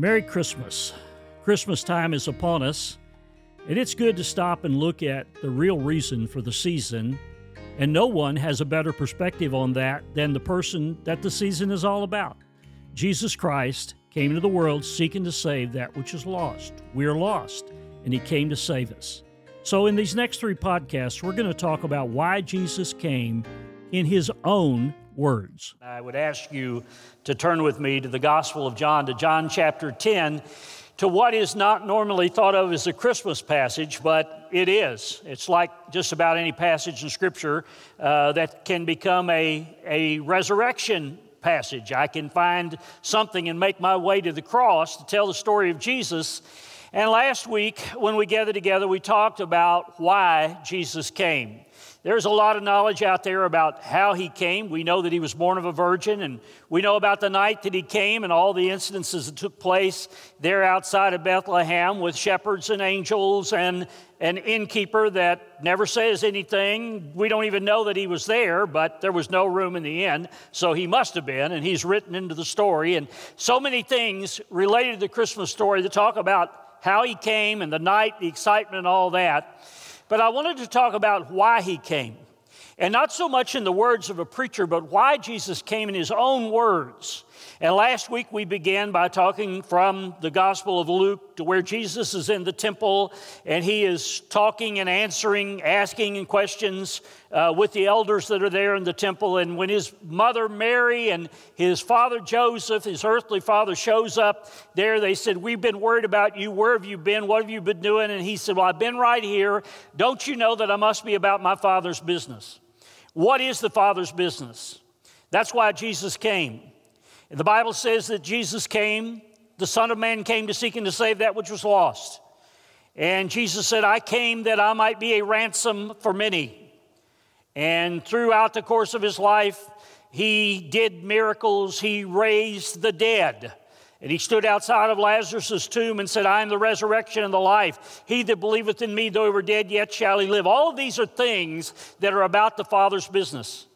Merry Christmas. Christmas time is upon us, and it's good to stop and look at the real reason for the season. And no one has a better perspective on that than the person that the season is all about. Jesus Christ came into the world seeking to save that which is lost. We are lost, and He came to save us. So, in these next three podcasts, we're going to talk about why Jesus came in His own words. I would ask you to turn with me to the Gospel of John, to John chapter 10, to what is not normally thought of as a Christmas passage, but it is. It's like just about any passage in Scripture uh, that can become a, a resurrection passage. I can find something and make my way to the cross to tell the story of Jesus. And last week, when we gathered together, we talked about why Jesus came. There's a lot of knowledge out there about how he came. We know that he was born of a virgin, and we know about the night that he came and all the incidences that took place there outside of Bethlehem with shepherds and angels and an innkeeper that never says anything. We don't even know that he was there, but there was no room in the inn, so he must have been, and he's written into the story. And so many things related to the Christmas story that talk about how he came and the night, the excitement, and all that. But I wanted to talk about why he came. And not so much in the words of a preacher, but why Jesus came in his own words. And last week we began by talking from the Gospel of Luke to where Jesus is in the temple and he is talking and answering, asking questions uh, with the elders that are there in the temple. And when his mother Mary and his father Joseph, his earthly father, shows up there, they said, We've been worried about you. Where have you been? What have you been doing? And he said, Well, I've been right here. Don't you know that I must be about my father's business? What is the father's business? That's why Jesus came. The Bible says that Jesus came, the Son of Man came to seek and to save that which was lost. And Jesus said, I came that I might be a ransom for many. And throughout the course of his life, he did miracles, he raised the dead. And he stood outside of Lazarus' tomb and said, I am the resurrection and the life. He that believeth in me, though he were dead, yet shall he live. All of these are things that are about the Father's business.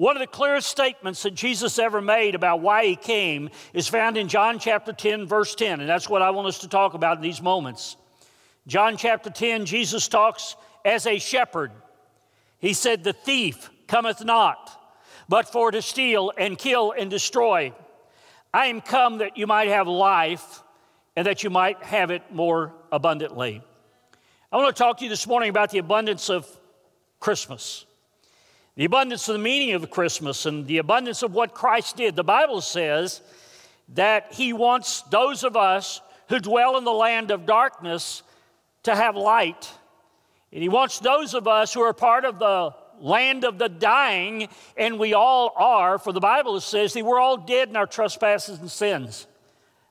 One of the clearest statements that Jesus ever made about why he came is found in John chapter 10, verse 10, and that's what I want us to talk about in these moments. John chapter 10, Jesus talks as a shepherd. He said, The thief cometh not, but for to steal and kill and destroy. I am come that you might have life and that you might have it more abundantly. I want to talk to you this morning about the abundance of Christmas the abundance of the meaning of Christmas and the abundance of what Christ did. The Bible says that He wants those of us who dwell in the land of darkness to have light. And He wants those of us who are part of the land of the dying, and we all are, for the Bible says that we're all dead in our trespasses and sins.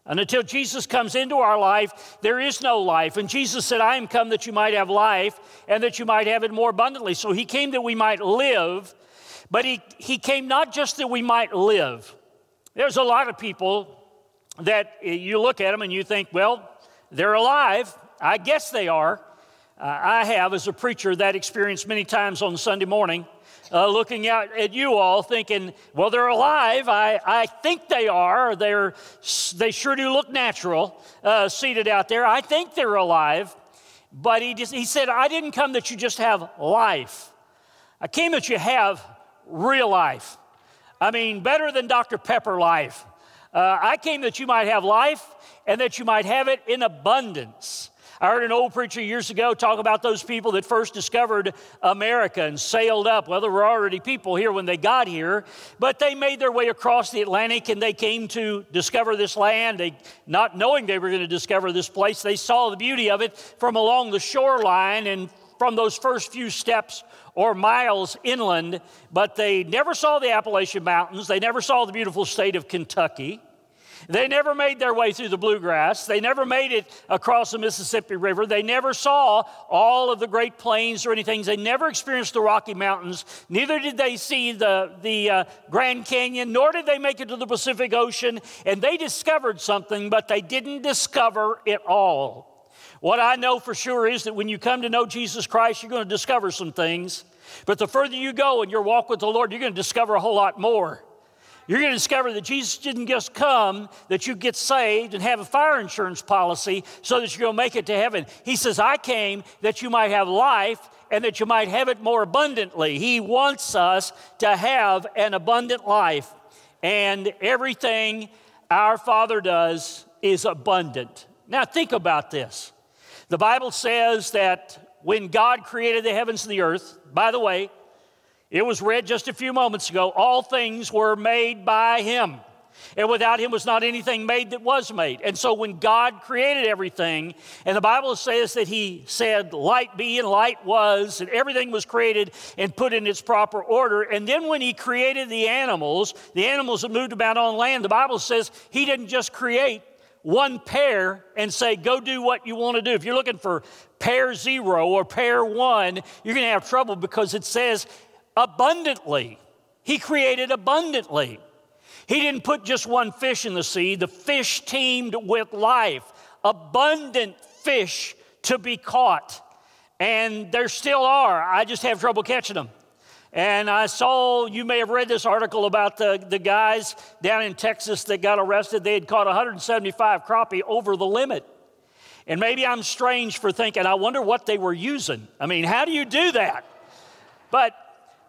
And until Jesus comes into our life, there is no life. And Jesus said, I am come that you might have life and that you might have it more abundantly. So he came that we might live, but he, he came not just that we might live. There's a lot of people that eh, you look at them and you think, well, they're alive. I guess they are. Uh, I have, as a preacher, that experience many times on Sunday morning uh, looking out at you all thinking, well, they're alive. I, I think they are. They're, they sure do look natural uh, seated out there. I think they're alive. But he, just, he said, I didn't come that you just have life. I came that you have real life. I mean, better than Dr. Pepper life. Uh, I came that you might have life and that you might have it in abundance. I heard an old preacher years ago talk about those people that first discovered America and sailed up. Well, there were already people here when they got here, but they made their way across the Atlantic and they came to discover this land. They, not knowing they were going to discover this place, they saw the beauty of it from along the shoreline and from those first few steps or miles inland, but they never saw the Appalachian Mountains. They never saw the beautiful state of Kentucky. They never made their way through the bluegrass. They never made it across the Mississippi River. They never saw all of the Great Plains or anything. They never experienced the Rocky Mountains. Neither did they see the, the uh, Grand Canyon, nor did they make it to the Pacific Ocean. And they discovered something, but they didn't discover it all. What I know for sure is that when you come to know Jesus Christ, you're going to discover some things. But the further you go in your walk with the Lord, you're going to discover a whole lot more. You're going to discover that Jesus didn't just come that you get saved and have a fire insurance policy so that you're going to make it to heaven. He says, I came that you might have life and that you might have it more abundantly. He wants us to have an abundant life, and everything our Father does is abundant. Now, think about this. The Bible says that when God created the heavens and the earth, by the way, it was read just a few moments ago. All things were made by him. And without him was not anything made that was made. And so when God created everything, and the Bible says that he said, Light be, and light was, and everything was created and put in its proper order. And then when he created the animals, the animals that moved about on land, the Bible says he didn't just create one pair and say, Go do what you want to do. If you're looking for pair zero or pair one, you're going to have trouble because it says abundantly. He created abundantly. He didn't put just one fish in the sea, the fish teemed with life, abundant fish to be caught. And there still are. I just have trouble catching them. And I saw, you may have read this article about the, the guys down in Texas that got arrested. They had caught 175 crappie over the limit. And maybe I'm strange for thinking, I wonder what they were using. I mean, how do you do that? But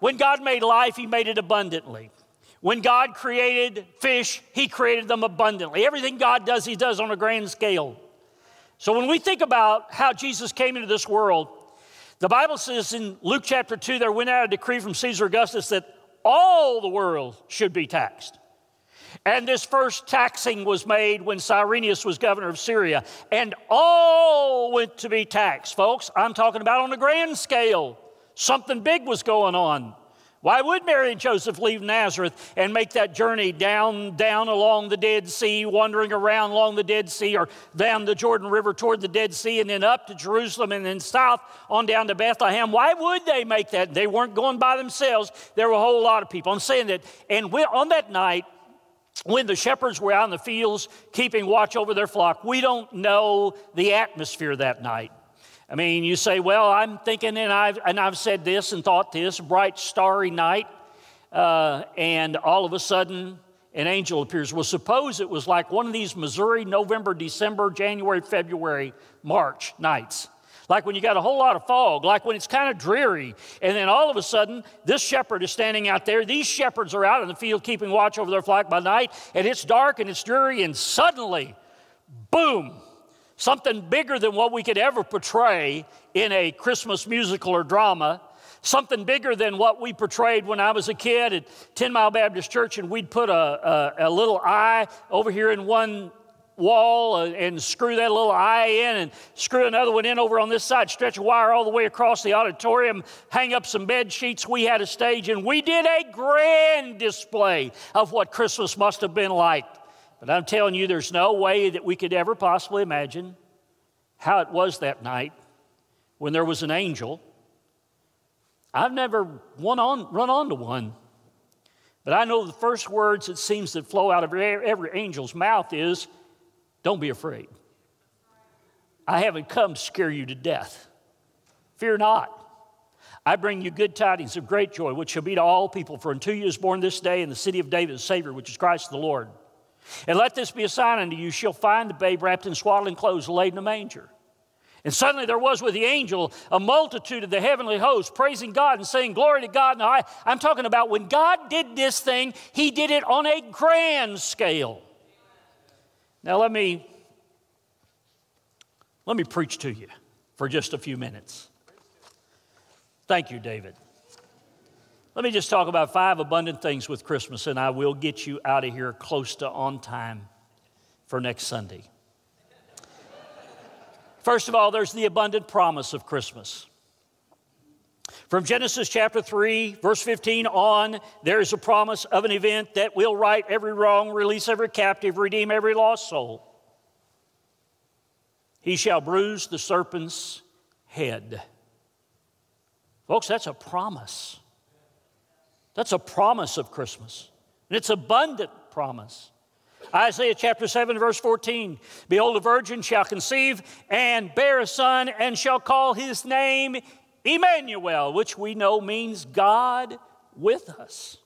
when God made life, He made it abundantly. When God created fish, He created them abundantly. Everything God does, He does on a grand scale. So when we think about how Jesus came into this world, the Bible says in Luke chapter 2, there went out a decree from Caesar Augustus that all the world should be taxed. And this first taxing was made when Cyrenius was governor of Syria, and all went to be taxed. Folks, I'm talking about on a grand scale. Something big was going on. Why would Mary and Joseph leave Nazareth and make that journey down, down along the Dead Sea, wandering around along the Dead Sea, or down the Jordan River toward the Dead Sea, and then up to Jerusalem, and then south on down to Bethlehem? Why would they make that? They weren't going by themselves. There were a whole lot of people. I'm saying that, and on that night, when the shepherds were out in the fields keeping watch over their flock, we don't know the atmosphere that night. I mean, you say, well, I'm thinking, and I've, and I've said this and thought this, bright, starry night, uh, and all of a sudden an angel appears. Well, suppose it was like one of these Missouri, November, December, January, February, March nights. Like when you got a whole lot of fog, like when it's kind of dreary, and then all of a sudden, this shepherd is standing out there. These shepherds are out in the field keeping watch over their flock by night, and it's dark and it's dreary, and suddenly, boom, something bigger than what we could ever portray in a Christmas musical or drama, something bigger than what we portrayed when I was a kid at 10 Mile Baptist Church, and we'd put a, a, a little eye over here in one wall and screw that little eye in and screw another one in over on this side, stretch a wire all the way across the auditorium, hang up some bed sheets. We had a stage and we did a grand display of what Christmas must have been like. But I'm telling you, there's no way that we could ever possibly imagine how it was that night when there was an angel. I've never run on, run one, but I know the first words it seems that flow out of every angel's mouth is, Don't be afraid. I haven't come to scare you to death. Fear not. I bring you good tidings of great joy, which shall be to all people. For unto you is born this day in the city of David a Savior, which is Christ the Lord. And let this be a sign unto you shall find the babe wrapped in swaddling clothes, laid in a manger. And suddenly there was with the angel a multitude of the heavenly hosts praising God and saying, Glory to God. Now, I, I'm talking about when God did this thing, He did it on a grand scale. Now, let me, let me preach to you for just a few minutes. Thank you, David. Let me just talk about five abundant things with Christmas, and I will get you out of here close to on time for next Sunday. First of all, there's the abundant promise of Christmas. From Genesis chapter 3, verse 15 on, there is a promise of an event that will right every wrong, release every captive, redeem every lost soul. He shall bruise the serpent's head. Folks, that's a promise. That's a promise of Christmas, and it's abundant promise. Isaiah chapter 7, verse 14 Behold, a virgin shall conceive and bear a son, and shall call his name Emmanuel, which we know means God with us.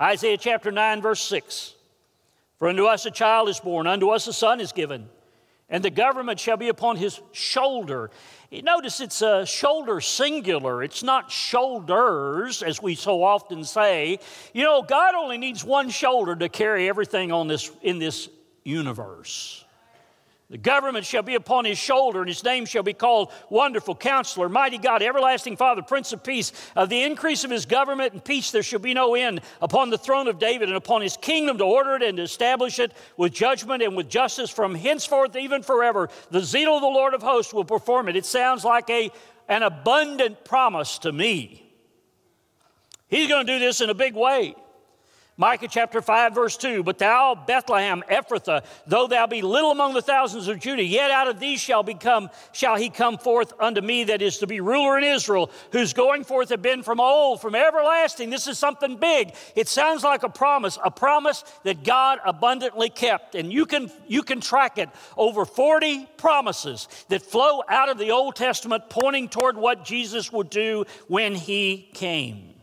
Isaiah chapter 9, verse 6. For unto us a child is born, unto us a son is given, and the government shall be upon his shoulder. Notice it's a shoulder singular, it's not shoulders, as we so often say. You know, God only needs one shoulder to carry everything on this, in this universe. The government shall be upon his shoulder, and his name shall be called Wonderful Counselor, Mighty God, Everlasting Father, Prince of Peace. Of the increase of his government and peace there shall be no end upon the throne of David and upon his kingdom to order it and to establish it with judgment and with justice from henceforth even forever. The zeal of the Lord of hosts will perform it. It sounds like a, an abundant promise to me. He's going to do this in a big way. Micah chapter 5, verse 2 But thou, Bethlehem, Ephrathah, though thou be little among the thousands of Judah, yet out of thee shall, become, shall he come forth unto me that is to be ruler in Israel, whose going forth have been from old, from everlasting. This is something big. It sounds like a promise, a promise that God abundantly kept. And you can, you can track it over 40 promises that flow out of the Old Testament, pointing toward what Jesus would do when he came.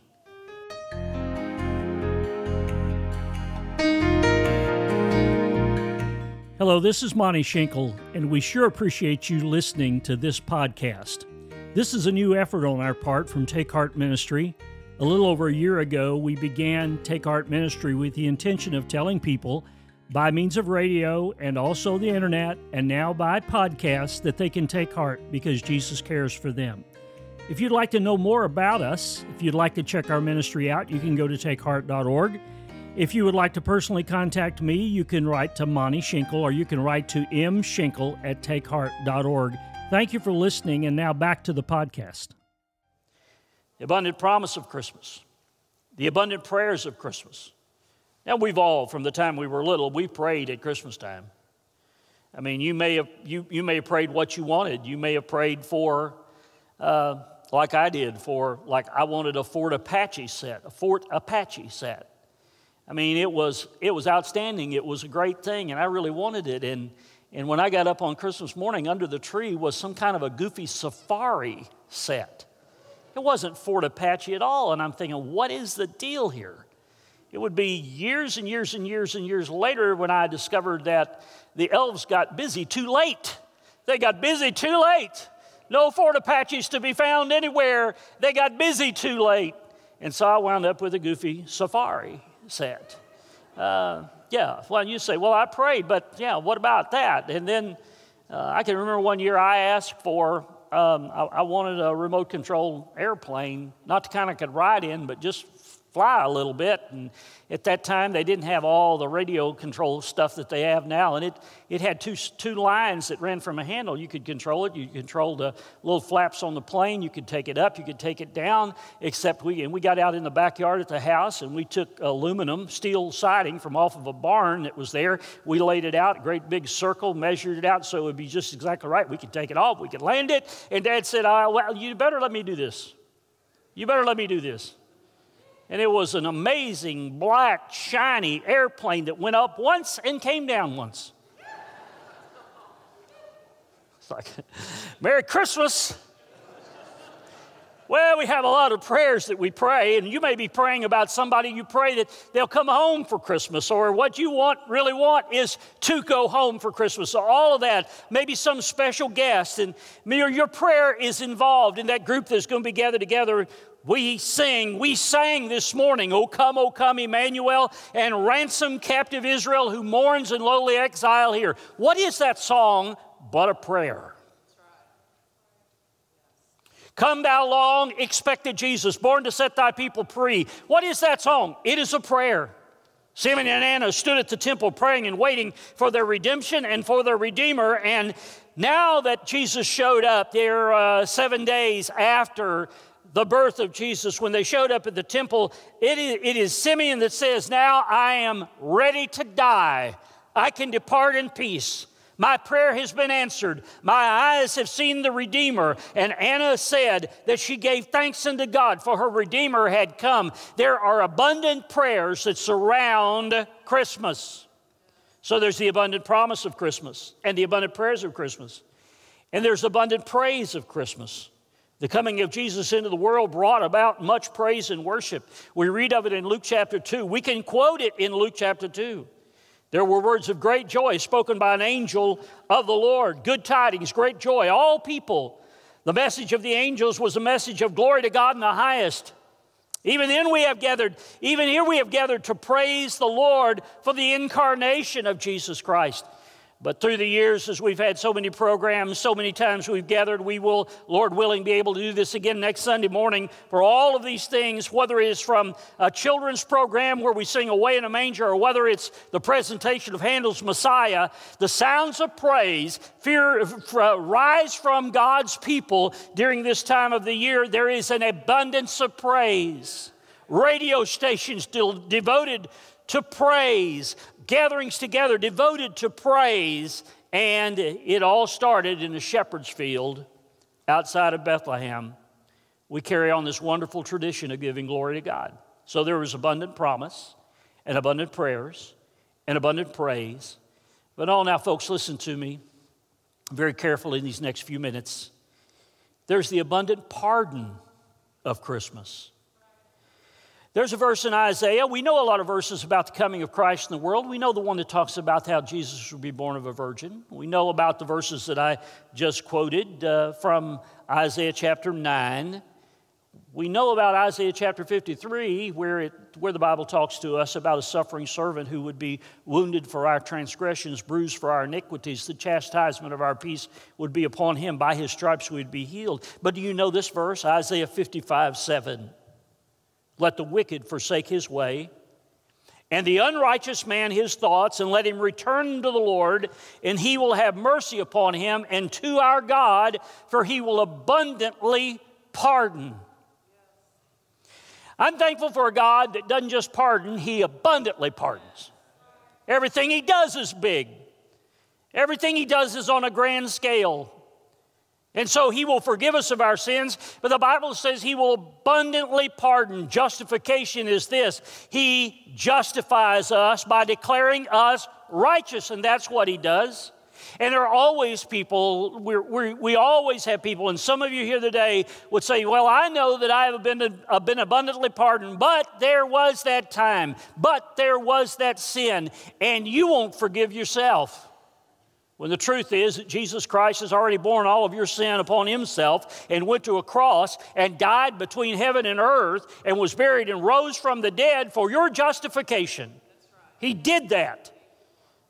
Hello, this is Monty Schenkel, and we sure appreciate you listening to this podcast. This is a new effort on our part from Take Heart Ministry. A little over a year ago, we began Take Heart Ministry with the intention of telling people by means of radio and also the internet, and now by podcast, that they can take heart because Jesus cares for them. If you'd like to know more about us, if you'd like to check our ministry out, you can go to takeheart.org. If you would like to personally contact me, you can write to Monty Schenkel or you can write to mschenkel at takeheart.org. Thank you for listening, and now back to the podcast. The abundant promise of Christmas, the abundant prayers of Christmas. Now, we've all, from the time we were little, we prayed at Christmas time. I mean, you may have, you, you may have prayed what you wanted. You may have prayed for, uh, like I did, for, like, I wanted a Fort Apache set, a Fort Apache set. I mean, it was, it was outstanding. It was a great thing, and I really wanted it. And, and when I got up on Christmas morning, under the tree was some kind of a goofy safari set. It wasn't Fort Apache at all. And I'm thinking, what is the deal here? It would be years and years and years and years later when I discovered that the elves got busy too late. They got busy too late. No Fort Apaches to be found anywhere. They got busy too late. And so I wound up with a goofy safari set. Uh, yeah, well, you say, well, I prayed, but yeah, what about that? And then uh, I can remember one year I asked for, um, I, I, wanted a remote control airplane, not to kind of could ride in, but just fly a little bit. And at that time, they didn't have all the radio control stuff that they have now. And it, it had two, two lines that ran from a handle. You could control it. You could control the little flaps on the plane. You could take it up. You could take it down. Except we, and we got out in the backyard at the house and we took aluminum steel siding from off of a barn that was there. We laid it out, great big circle, measured it out so it would be just exactly right. We could take it off. We could land it. And Dad said, oh, well, you better let me do this. You better let me do this. And it was an amazing, black, shiny airplane that went up once and came down once. It's like, Merry Christmas. Well, we have a lot of prayers that we pray, and you may be praying about somebody you pray that they'll come home for Christmas, or what you want, really want, is to go home for Christmas. So, all of that, maybe some special guest, and your prayer is involved in that group that's going to be gathered together we sing, we sang this morning, O come, O come, Emmanuel, and ransom captive Israel who mourns in lowly exile here. What is that song but a prayer? Come, thou long expected Jesus, born to set thy people free. What is that song? It is a prayer. Simeon and Anna stood at the temple praying and waiting for their redemption and for their Redeemer. And now that Jesus showed up there uh, seven days after the birth of Jesus, when they showed up at the temple, it is, it is Simeon that says, Now I am ready to die. I can depart in peace. My prayer has been answered. My eyes have seen the Redeemer. And Anna said that she gave thanks unto God for her Redeemer had come. There are abundant prayers that surround Christmas. So there's the abundant promise of Christmas and the abundant prayers of Christmas. And there's abundant praise of Christmas. The coming of Jesus into the world brought about much praise and worship. We read of it in Luke chapter 2. We can quote it in Luke chapter 2. There were words of great joy spoken by an angel of the Lord. Good tidings, great joy. All people. The message of the angels was a message of glory to God in the highest. Even then we have gathered, even here we have gathered to praise the Lord for the incarnation of Jesus Christ. But through the years, as we've had so many programs, so many times we've gathered, we will, Lord willing, be able to do this again next Sunday morning for all of these things, whether it is from a children's program where we sing Away in a Manger, or whether it's the presentation of Handel's Messiah. The sounds of praise fear, uh, rise from God's people during this time of the year. There is an abundance of praise. Radio stations still devoted to praise gatherings together devoted to praise, and it all started in a shepherd's field outside of Bethlehem. We carry on this wonderful tradition of giving glory to God. So there was abundant promise, and abundant prayers, and abundant praise. But all now, folks, listen to me very carefully in these next few minutes. There's the abundant pardon of Christmas. There's a verse in Isaiah. We know a lot of verses about the coming of Christ in the world. We know the one that talks about how Jesus will be born of a virgin. We know about the verses that I just quoted uh, from Isaiah chapter 9. We know about Isaiah chapter 53, where, it, where the Bible talks to us about a suffering servant who would be wounded for our transgressions, bruised for our iniquities. The chastisement of our peace would be upon him. By his stripes we would be healed. But do you know this verse? Isaiah 55 7. Let the wicked forsake his way, and the unrighteous man his thoughts, and let him return to the Lord, and he will have mercy upon him and to our God, for he will abundantly pardon. I'm thankful for a God that doesn't just pardon, he abundantly pardons. Everything he does is big. Everything he does is on a grand scale. And so he will forgive us of our sins, but the Bible says he will abundantly pardon. Justification is this He justifies us by declaring us righteous, and that's what he does. And there are always people, we're, we're, we always have people, and some of you here today would say, Well, I know that I have been, been abundantly pardoned, but there was that time, but there was that sin, and you won't forgive yourself. When the truth is that Jesus Christ has already borne all of your sin upon himself and went to a cross and died between heaven and earth and was buried and rose from the dead for your justification. He did that.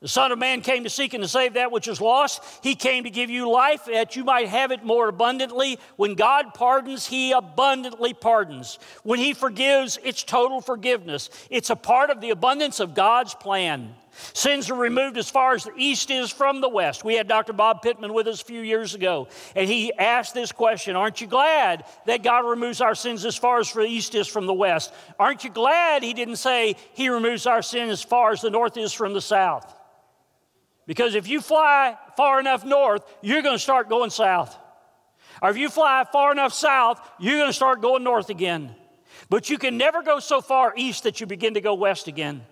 The Son of Man came to seek and to save that which is lost. He came to give you life that you might have it more abundantly. When God pardons, He abundantly pardons. When He forgives, it's total forgiveness. It's a part of the abundance of God's plan. Sins are removed as far as the east is from the west. We had Dr. Bob Pittman with us a few years ago, and he asked this question Aren't you glad that God removes our sins as far as the east is from the west? Aren't you glad he didn't say he removes our sin as far as the north is from the south? Because if you fly far enough north, you're going to start going south. Or if you fly far enough south, you're going to start going north again. But you can never go so far east that you begin to go west again.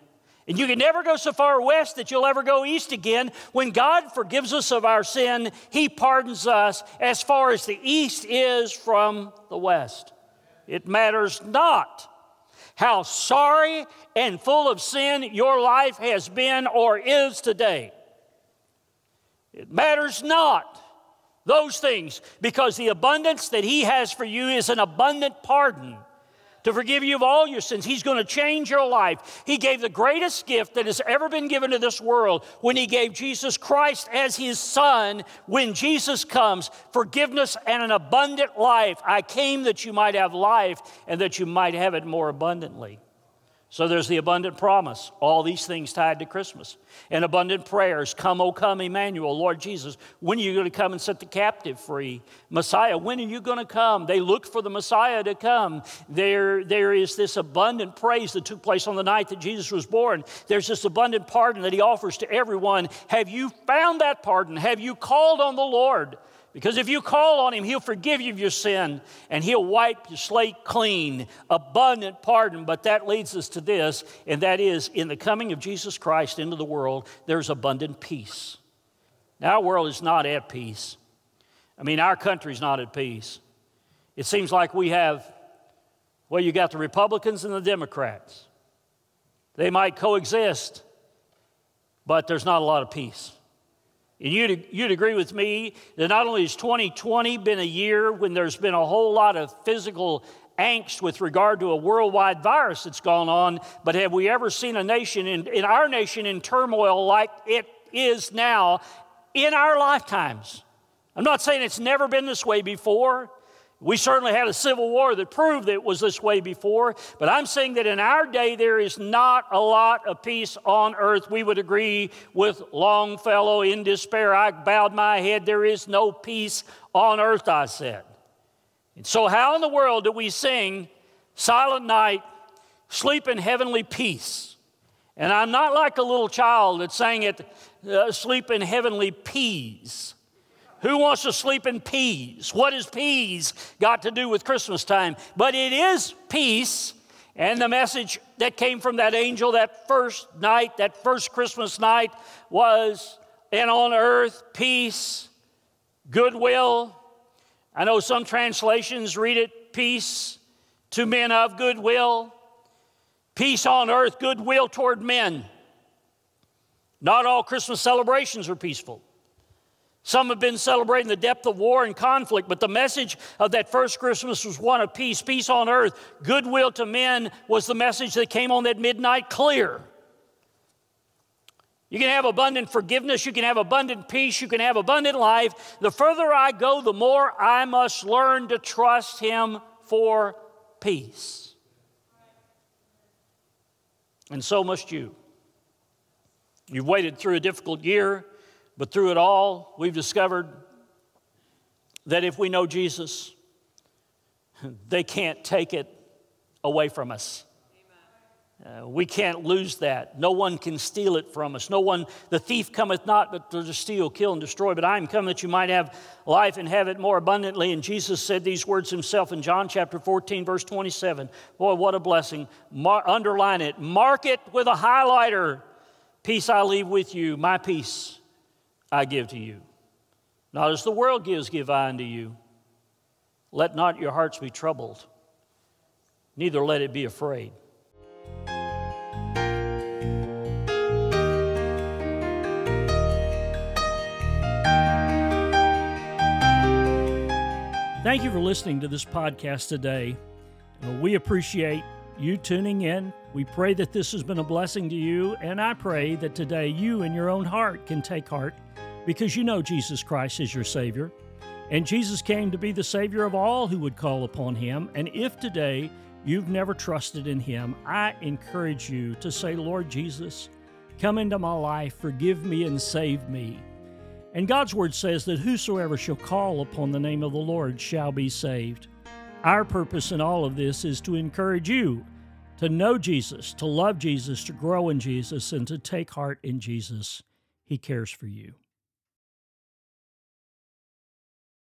And you can never go so far west that you'll ever go east again. When God forgives us of our sin, He pardons us as far as the east is from the west. It matters not how sorry and full of sin your life has been or is today. It matters not those things because the abundance that He has for you is an abundant pardon to forgive you of all your sins. He's going to change your life. He gave the greatest gift that has ever been given to this world when He gave Jesus Christ as His Son. When Jesus comes, forgiveness and an abundant life. I came that you might have life and that you might have it more abundantly. So there's the abundant promise, all these things tied to Christmas. And abundant prayers, come, O come, Emmanuel, Lord Jesus. When are you going to come and set the captive free? Messiah, when are you going to come? They look for the Messiah to come. There, there is this abundant praise that took place on the night that Jesus was born. There's this abundant pardon that he offers to everyone. Have you found that pardon? Have you called on the Lord? Because if you call on him, he'll forgive you of your sin and he'll wipe your slate clean. Abundant pardon. But that leads us to this, and that is in the coming of Jesus Christ into the world, there's abundant peace. Now, our world is not at peace. I mean, our country's not at peace. It seems like we have, well, you got the Republicans and the Democrats. They might coexist, but there's not a lot of peace. And you'd, you'd agree with me that not only has 2020 been a year when there's been a whole lot of physical angst with regard to a worldwide virus that's gone on, but have we ever seen a nation, in, in our nation, in turmoil like it is now in our lifetimes? I'm not saying it's never been this way before. We certainly had a civil war that proved that it was this way before, but I'm saying that in our day there is not a lot of peace on earth. We would agree with Longfellow in despair. I bowed my head. There is no peace on earth, I said. And so, how in the world do we sing Silent Night, Sleep in Heavenly Peace? And I'm not like a little child that sang it, uh, Sleep in Heavenly Peas. Who wants to sleep in peace? What has peace got to do with Christmas time? But it is peace. And the message that came from that angel that first night, that first Christmas night, was and on earth peace, goodwill. I know some translations read it peace to men of goodwill, peace on earth, goodwill toward men. Not all Christmas celebrations are peaceful. Some have been celebrating the depth of war and conflict, but the message of that first Christmas was one of peace, peace on earth, goodwill to men was the message that came on that midnight clear. You can have abundant forgiveness, you can have abundant peace, you can have abundant life. The further I go, the more I must learn to trust Him for peace. And so must you. You've waited through a difficult year. But through it all, we've discovered that if we know Jesus, they can't take it away from us. Uh, we can't lose that. No one can steal it from us. No one, the thief cometh not but to steal, kill, and destroy. But I am come that you might have life and have it more abundantly. And Jesus said these words himself in John chapter 14, verse 27. Boy, what a blessing. Mar- underline it. Mark it with a highlighter. Peace I leave with you, my peace I give to you. Not as the world gives, give I unto you. Let not your hearts be troubled, neither let it be afraid. Thank you for listening to this podcast today. Uh, we appreciate you tuning in. We pray that this has been a blessing to you, and I pray that today you in your own heart can take heart because you know Jesus Christ is your Savior. And Jesus came to be the Savior of all who would call upon Him. And if today you've never trusted in Him, I encourage you to say, Lord Jesus, come into my life, forgive me, and save me. And God's Word says that whosoever shall call upon the name of the Lord shall be saved. Our purpose in all of this is to encourage you to know Jesus, to love Jesus, to grow in Jesus, and to take heart in Jesus. He cares for you.